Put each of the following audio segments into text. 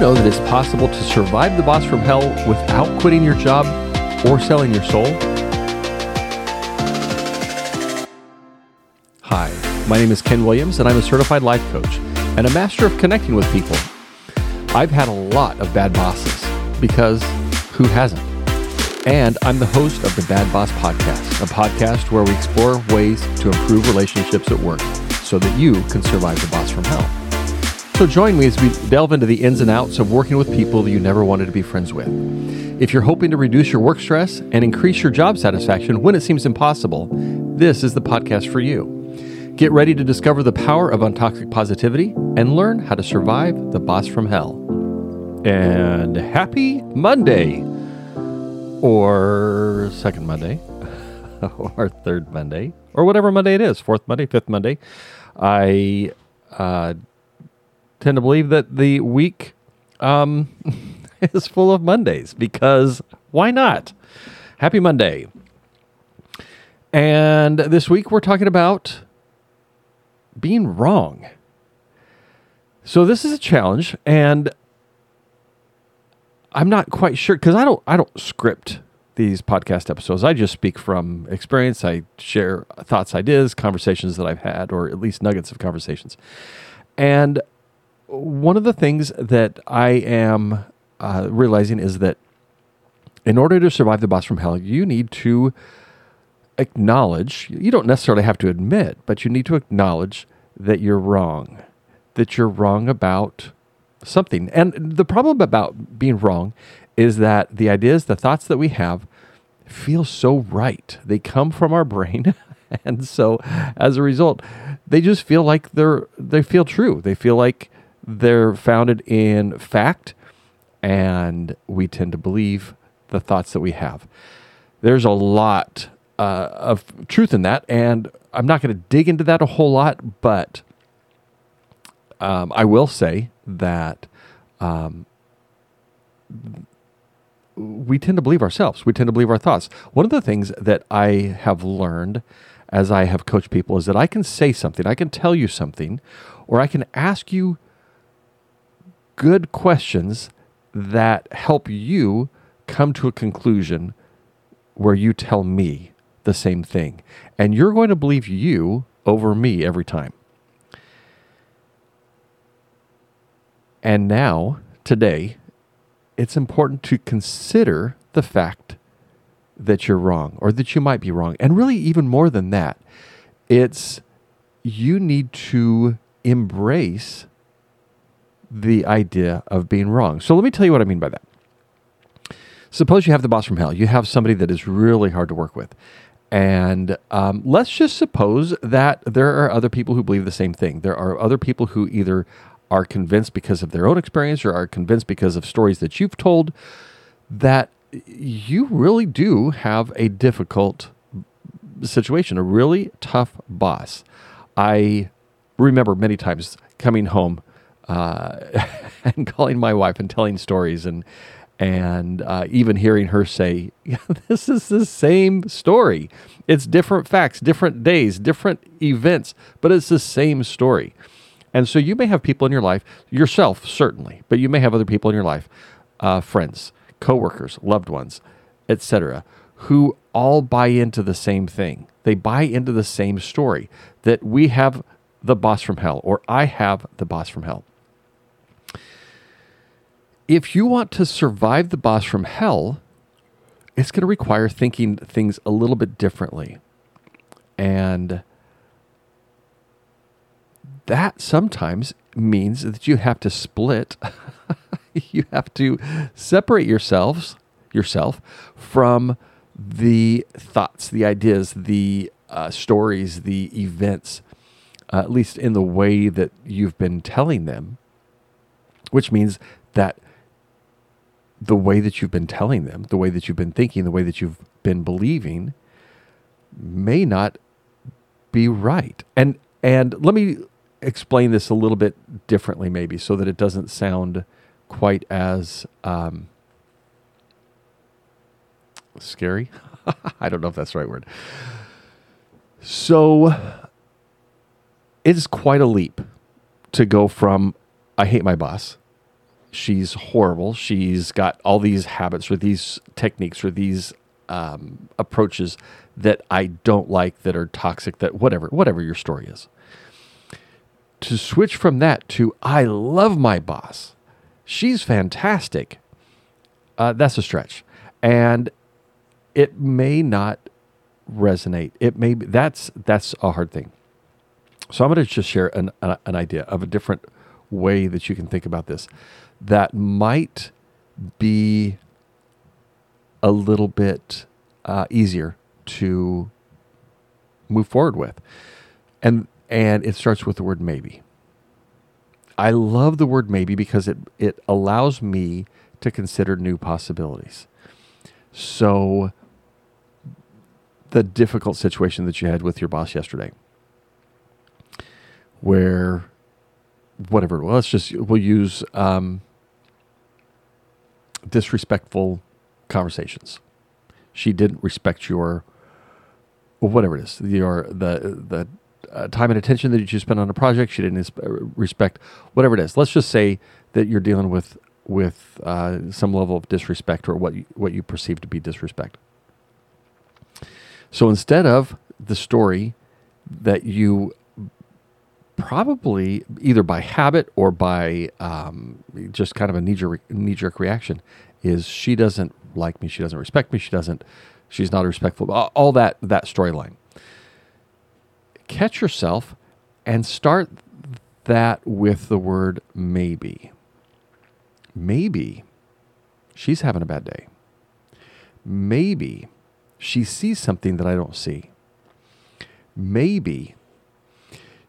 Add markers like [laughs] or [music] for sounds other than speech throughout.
know that it's possible to survive the boss from hell without quitting your job or selling your soul? Hi, my name is Ken Williams, and I'm a certified life coach and a master of connecting with people. I've had a lot of bad bosses because who hasn't? And I'm the host of the Bad Boss Podcast, a podcast where we explore ways to improve relationships at work so that you can survive the boss from hell. So join me as we delve into the ins and outs of working with people that you never wanted to be friends with. If you're hoping to reduce your work stress and increase your job satisfaction when it seems impossible, this is the podcast for you. Get ready to discover the power of untoxic positivity and learn how to survive the boss from hell. And happy Monday! Or second Monday, [laughs] or third Monday, or whatever Monday it is, fourth Monday, fifth Monday. I uh, tend to believe that the week um, [laughs] is full of Mondays because why not? Happy Monday. And this week we're talking about being wrong. So this is a challenge and I'm not quite sure cuz I don't I don't script these podcast episodes. I just speak from experience. I share thoughts, ideas, conversations that I've had or at least nuggets of conversations. And one of the things that I am uh, realizing is that in order to survive the boss from hell, you need to acknowledge, you don't necessarily have to admit, but you need to acknowledge that you're wrong, that you're wrong about something. And the problem about being wrong is that the ideas, the thoughts that we have feel so right. They come from our brain. [laughs] and so as a result, they just feel like they're they feel true. They feel like they're founded in fact, and we tend to believe the thoughts that we have. There's a lot uh, of truth in that, and I'm not going to dig into that a whole lot, but um, I will say that um, we tend to believe ourselves. We tend to believe our thoughts. One of the things that I have learned as I have coached people is that I can say something, I can tell you something, or I can ask you good questions that help you come to a conclusion where you tell me the same thing. And you're going to believe you over me every time. And now, today, it's important to consider the fact that you're wrong or that you might be wrong. And really, even more than that, it's you need to embrace the idea of being wrong. So let me tell you what I mean by that. Suppose you have the boss from hell. You have somebody that is really hard to work with. And um, let's just suppose that there are other people who believe the same thing. There are other people who either are convinced because of their own experience or are convinced because of stories that you've told that you really do have a difficult situation, a really tough boss. I remember many times coming home uh, [laughs] and calling my wife and telling stories and and uh, even hearing her say, [laughs] "This is the same story. It's different facts, different days, different events, but it's the same story." And so you may have people in your life, yourself certainly, but you may have other people in your life, uh, friends, coworkers, loved ones, etc., who all buy into the same thing. They buy into the same story that we have the boss from hell, or I have the boss from hell if you want to survive the boss from hell, it's going to require thinking things a little bit differently. And that sometimes means that you have to split. [laughs] you have to separate yourselves yourself from the thoughts, the ideas, the uh, stories, the events, uh, at least in the way that you've been telling them, which means that the way that you've been telling them, the way that you've been thinking, the way that you've been believing may not be right. And and let me explain this a little bit differently maybe so that it doesn't sound quite as um, scary. [laughs] I don't know if that's the right word. So it is quite a leap to go from I hate my boss she's horrible. She's got all these habits or these techniques or these um, approaches that I don't like, that are toxic, that whatever, whatever your story is. To switch from that to I love my boss, she's fantastic. Uh, that's a stretch, and it may not resonate. It may be, that's that's a hard thing. So I'm going to just share an, an idea of a different way that you can think about this that might be a little bit uh, easier to move forward with. And and it starts with the word maybe. I love the word maybe because it it allows me to consider new possibilities. So the difficult situation that you had with your boss yesterday where whatever well, let's just we'll use um, disrespectful conversations. She didn't respect your whatever it is your the the uh, time and attention that you spent on a project. She didn't uh, respect whatever it is. Let's just say that you're dealing with with uh, some level of disrespect or what you, what you perceive to be disrespect. So instead of the story that you probably either by habit or by um, just kind of a knee jerk, reaction is she doesn't like me, she doesn't respect me, she doesn't, she's not respectful, all that that storyline. Catch yourself and start that with the word maybe. Maybe she's having a bad day. Maybe she sees something that I don't see. Maybe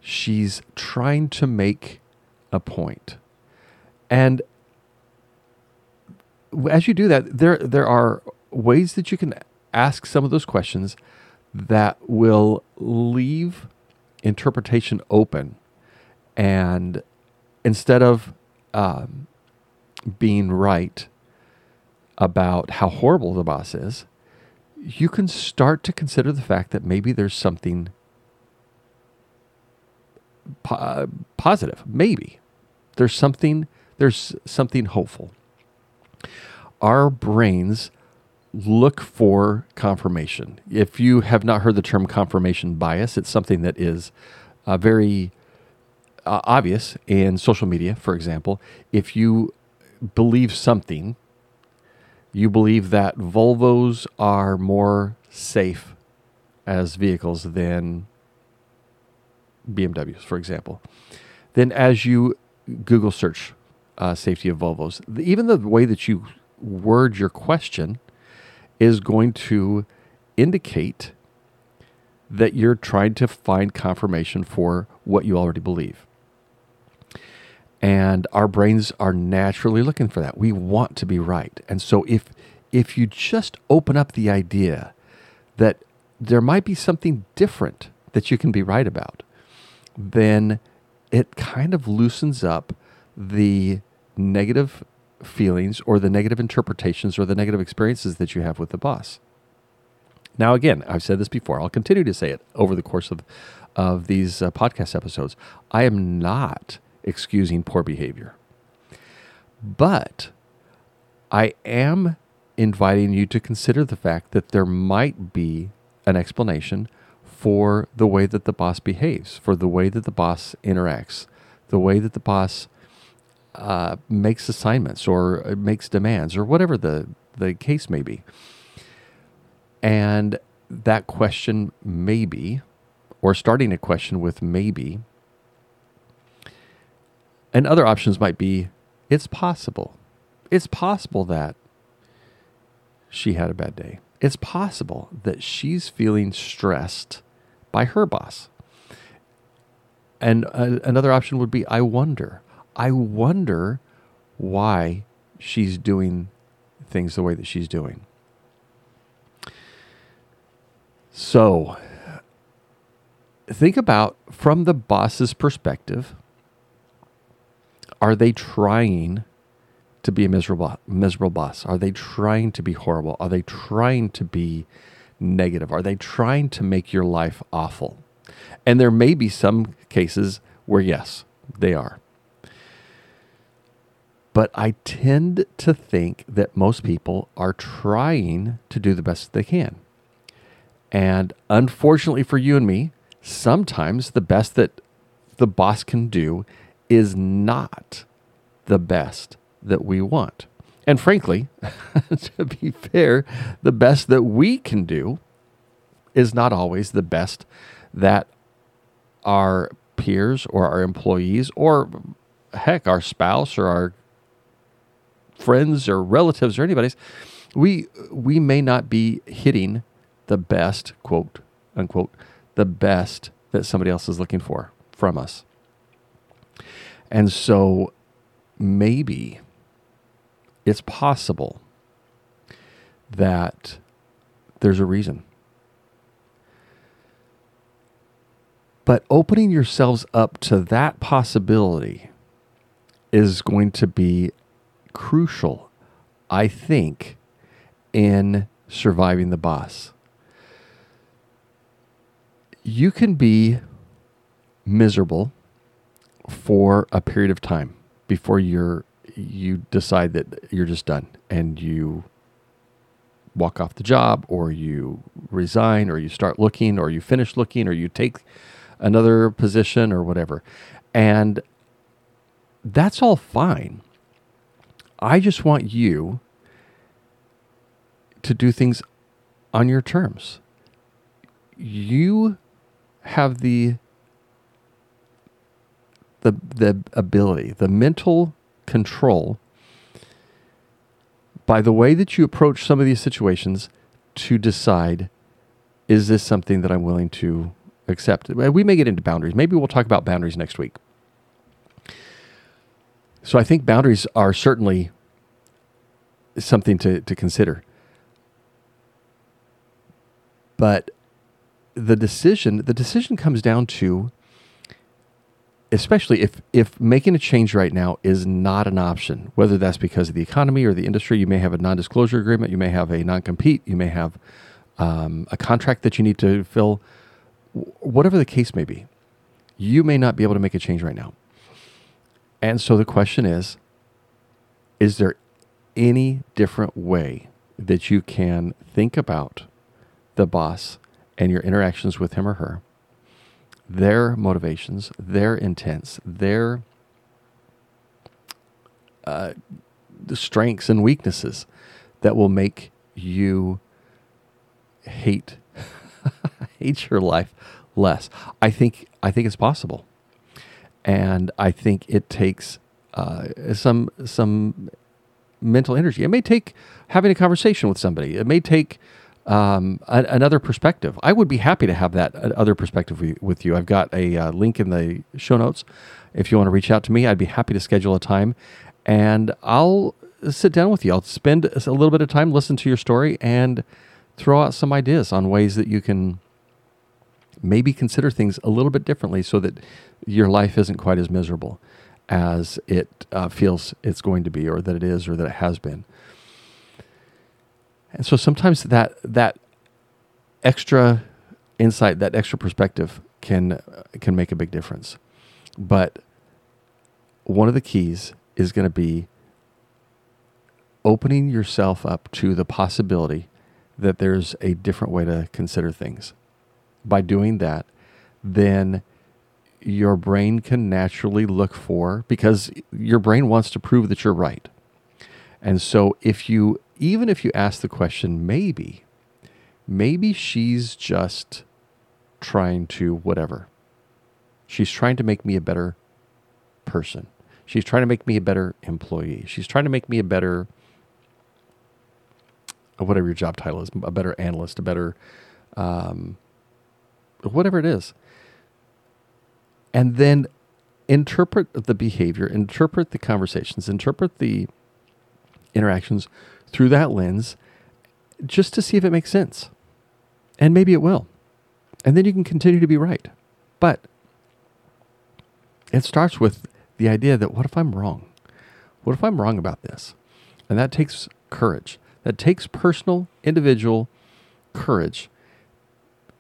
she's trying to make a point. And as you do that, there there are ways that you can ask some of those questions that will leave interpretation open, and instead of um, being right about how horrible the boss is, you can start to consider the fact that maybe there's something po- positive. Maybe there's something there's something hopeful. Our brains look for confirmation. If you have not heard the term confirmation bias, it's something that is uh, very uh, obvious in social media, for example. If you believe something, you believe that Volvos are more safe as vehicles than BMWs, for example. Then, as you Google search uh, safety of Volvos, even the way that you word your question is going to indicate that you're trying to find confirmation for what you already believe. And our brains are naturally looking for that. We want to be right. And so if if you just open up the idea that there might be something different that you can be right about, then it kind of loosens up the negative feelings or the negative interpretations or the negative experiences that you have with the boss. Now, again, I've said this before. I'll continue to say it over the course of, of these uh, podcast episodes. I am not excusing poor behavior, but I am inviting you to consider the fact that there might be an explanation for the way that the boss behaves, for the way that the boss interacts, the way that the boss uh, makes assignments or uh, makes demands or whatever the, the case may be. And that question, maybe, or starting a question with maybe, and other options might be it's possible. It's possible that she had a bad day. It's possible that she's feeling stressed by her boss. And uh, another option would be I wonder. I wonder why she's doing things the way that she's doing. So, think about from the boss's perspective are they trying to be a miserable miserable boss? Are they trying to be horrible? Are they trying to be negative? Are they trying to make your life awful? And there may be some cases where, yes, they are. But I tend to think that most people are trying to do the best they can. And unfortunately for you and me, sometimes the best that the boss can do is not the best that we want. And frankly, [laughs] to be fair, the best that we can do is not always the best that our peers or our employees or heck, our spouse or our friends or relatives or anybody's, we we may not be hitting the best, quote unquote, the best that somebody else is looking for from us. And so maybe it's possible that there's a reason. But opening yourselves up to that possibility is going to be crucial, I think, in surviving the boss. You can be miserable for a period of time before you're you decide that you're just done and you walk off the job or you resign or you start looking or you finish looking or you take another position or whatever. And that's all fine. I just want you to do things on your terms. You have the the the ability, the mental control by the way that you approach some of these situations to decide is this something that I'm willing to accept? Uh, we may get into boundaries. Maybe we'll talk about boundaries next week. So I think boundaries are certainly something to, to consider. But the decision, the decision comes down to especially if if making a change right now is not an option, whether that's because of the economy or the industry, you may have a non-disclosure agreement, you may have a non-compete, you may have um, a contract that you need to fill, whatever the case may be, you may not be able to make a change right now. And so the question is, is there any different way that you can think about the boss and your interactions with him or her? Their motivations, their intents, their uh, strengths and weaknesses that will make you hate [laughs] hate your life less. I think I think it's possible, and I think it takes uh, some some mental energy. It may take having a conversation with somebody. It may take um, a, another perspective. I would be happy to have that uh, other perspective with you. I've got a uh, link in the show notes. If you want to reach out to me, I'd be happy to schedule a time and I'll sit down with you. I'll spend a little bit of time, listen to your story, and throw out some ideas on ways that you can maybe consider things a little bit differently so that your life isn't quite as miserable as it uh, feels it's going to be, or that it is, or that it has been. And so sometimes that that extra insight, that extra perspective can can make a big difference. But one of the keys is going to be opening yourself up to the possibility that there's a different way to consider things. By doing that, then your brain can naturally look for because your brain wants to prove that you're right. And so if you even if you ask the question, maybe, maybe she's just trying to whatever. She's trying to make me a better person. She's trying to make me a better employee. She's trying to make me a better, whatever your job title is, a better analyst, a better, um, whatever it is. And then interpret the behavior, interpret the conversations, interpret the interactions through that lens just to see if it makes sense. And maybe it will. And then you can continue to be right. But it starts with the idea that what if I'm wrong? What if I'm wrong about this? And that takes courage. That takes personal, individual courage,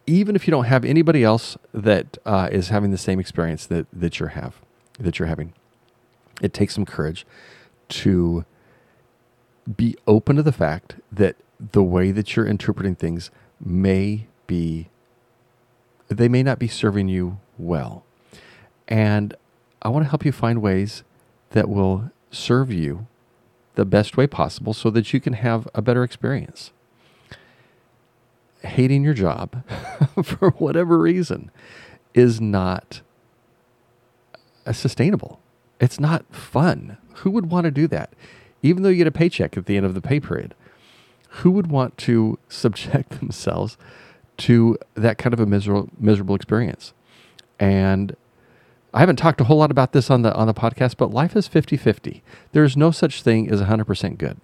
even if you don't have anybody else that uh, is having the same experience that, that you have, that you're having. It takes some courage to be open to the fact that the way that you're interpreting things may be, they may not be serving you well. And I want to help you find ways that will serve you the best way possible so that you can have a better experience. Hating your job [laughs] for whatever reason is not uh, sustainable. It's not fun. Who would want to do that? Even though you get a paycheck at the end of the pay period, who would want to [laughs] subject themselves to that kind of a miserable miserable experience? And I haven't talked a whole lot about this on the on the podcast, but life is 50-50. There's no such thing as 100% good.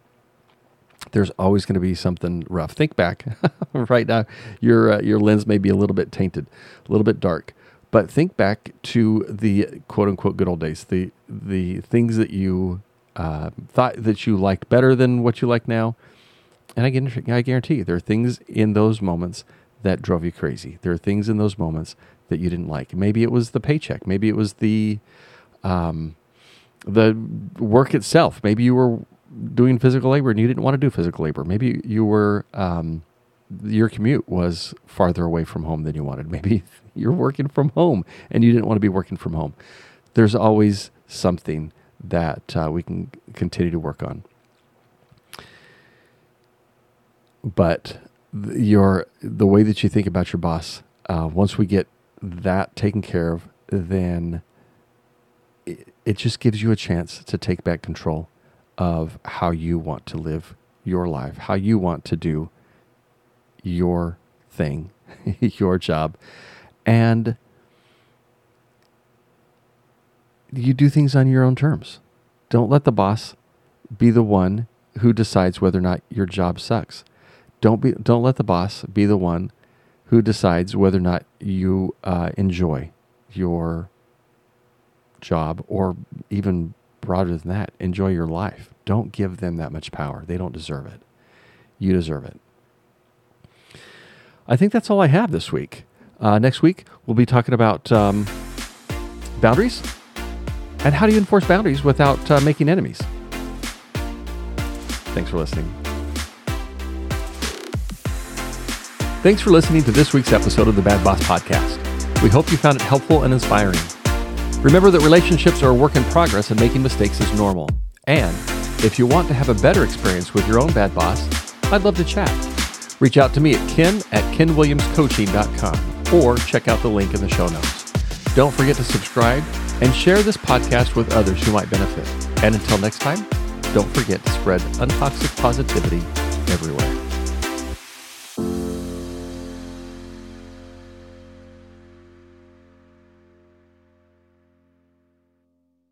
There's always going to be something rough. Think back [laughs] right now. Your uh, your lens may be a little bit tainted, a little bit dark, but think back to the quote unquote good old days. The the things that you uh, thought that you liked better than what you like now. And I guarantee, I guarantee you, there are things in those moments that drove you crazy. There are things in those moments that you didn't like. Maybe it was the paycheck. Maybe it was the um, the work itself. Maybe you were doing physical labor and you didn't want to do physical labor. Maybe you were um, your commute was farther away from home than you wanted. [laughs] Maybe you're working from home and you didn't want to be working from home. There's always something that uh, we can continue to work on. But your the way that you think about your boss, uh, once we get that taken care of, then it, it just gives you a chance to take back control of how you want to live your life, how you want to do your thing, [laughs] your job. And you do things on your own terms. Don't let the boss be the one who decides whether or not your job sucks. Don't be don't let the boss be the one who decides whether or not you uh, enjoy your job or even broader than that, enjoy your life. Don't give them that much power. They don't deserve it. You deserve it. I think that's all I have this week. Uh, next week, we'll be talking about um, boundaries and how do you enforce boundaries without uh, making enemies. Thanks for listening. Thanks for listening to this week's episode of the Bad Boss Podcast. We hope you found it helpful and inspiring. Remember that relationships are a work in progress and making mistakes is normal. And if you want to have a better experience with your own bad boss, I'd love to chat. Reach out to me at ken at kenwilliamscoaching.com or check out the link in the show notes. Don't forget to subscribe and share this podcast with others who might benefit. And until next time, don't forget to spread untoxic positivity everywhere.